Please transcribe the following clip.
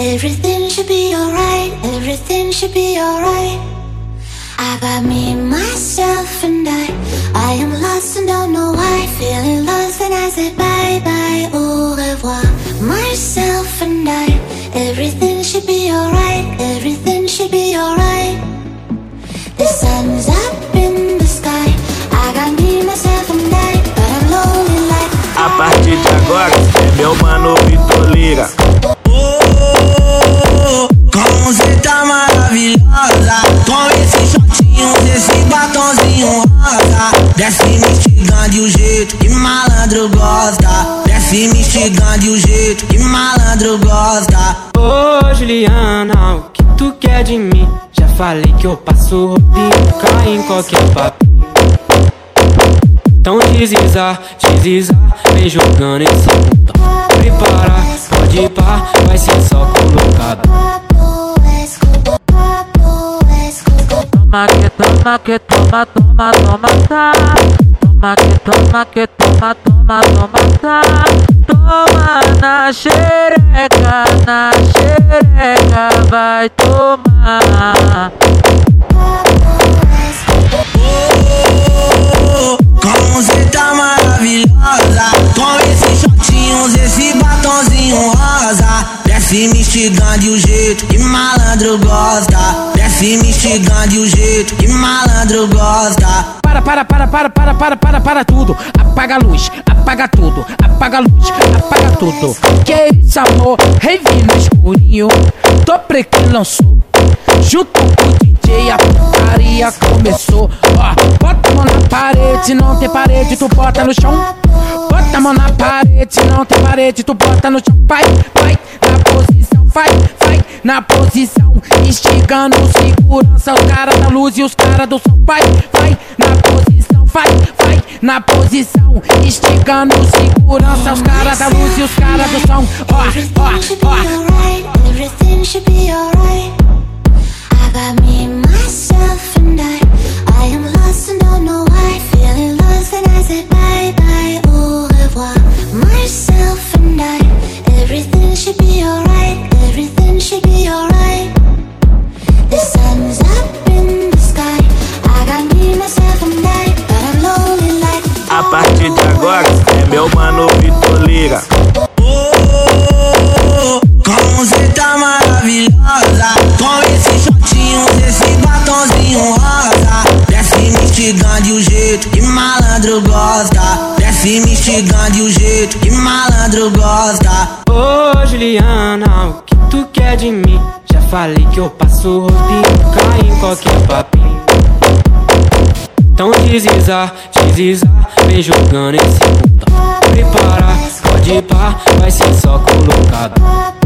Everything should be alright, everything should be alright. I got me, myself, and I. I am lost and don't know why. Feeling lost, and I said bye bye, au revoir. Myself and I. Everything should be alright, everything should be alright. The sun's up in the sky. I got me, myself, and I. But I'm lonely like. A partir de agora, é meu mano Vitor Lira. Desce me instigando de um jeito que malandro gosta. Desce me instigando de um jeito que malandro gosta. Ô Juliana, o que tu quer de mim? Já falei que eu passo rodinho, cai em qualquer papinho Então deslizar, deslizar, vem jogando esse botão. Prepara, pode ir pá, vai ser só colocado toma que toma toma toma tá Toma que toma que toma toma toma tá Toma na xereca, na xereca vai tomar. Como cê tá maravilhosa Desce me instigando de um jeito que malandro gosta Desce me instigando de um jeito que malandro gosta Para, para, para, para, para, para, para, para tudo. Apaga a luz, apaga tudo, apaga a luz, apaga tudo. Que isso, amor? Revi no escurinho. Tô lançou. Junto com o DJ, a putaria começou. Ó, bota a mão na parede, não tem parede, tu bota no chão. Bota a mão na parede, não tem parede, tu bota no chão. Vai, vai, na posição, vai, vai, na posição. Instigando segurança, os caras da luz e os caras do som. Vai, vai, na posição, vai, vai, na posição. Instigando segurança, os caras da luz e os caras do som. Ó, ó, ó. Meu mano Vitor Lira. Como cê tá maravilhosa? Com esses shortinhos, esse batonzinho rosa. Desce me instigando de um jeito que malandro gosta. Desce me instigando de um jeito que malandro gosta. Ô Juliana, o que tu quer de mim? Já falei que eu passo rodinho, cai em qualquer papinho deslizar, deslizar, vem jogando esse botão Prepara, pode pá, vai ser só colocado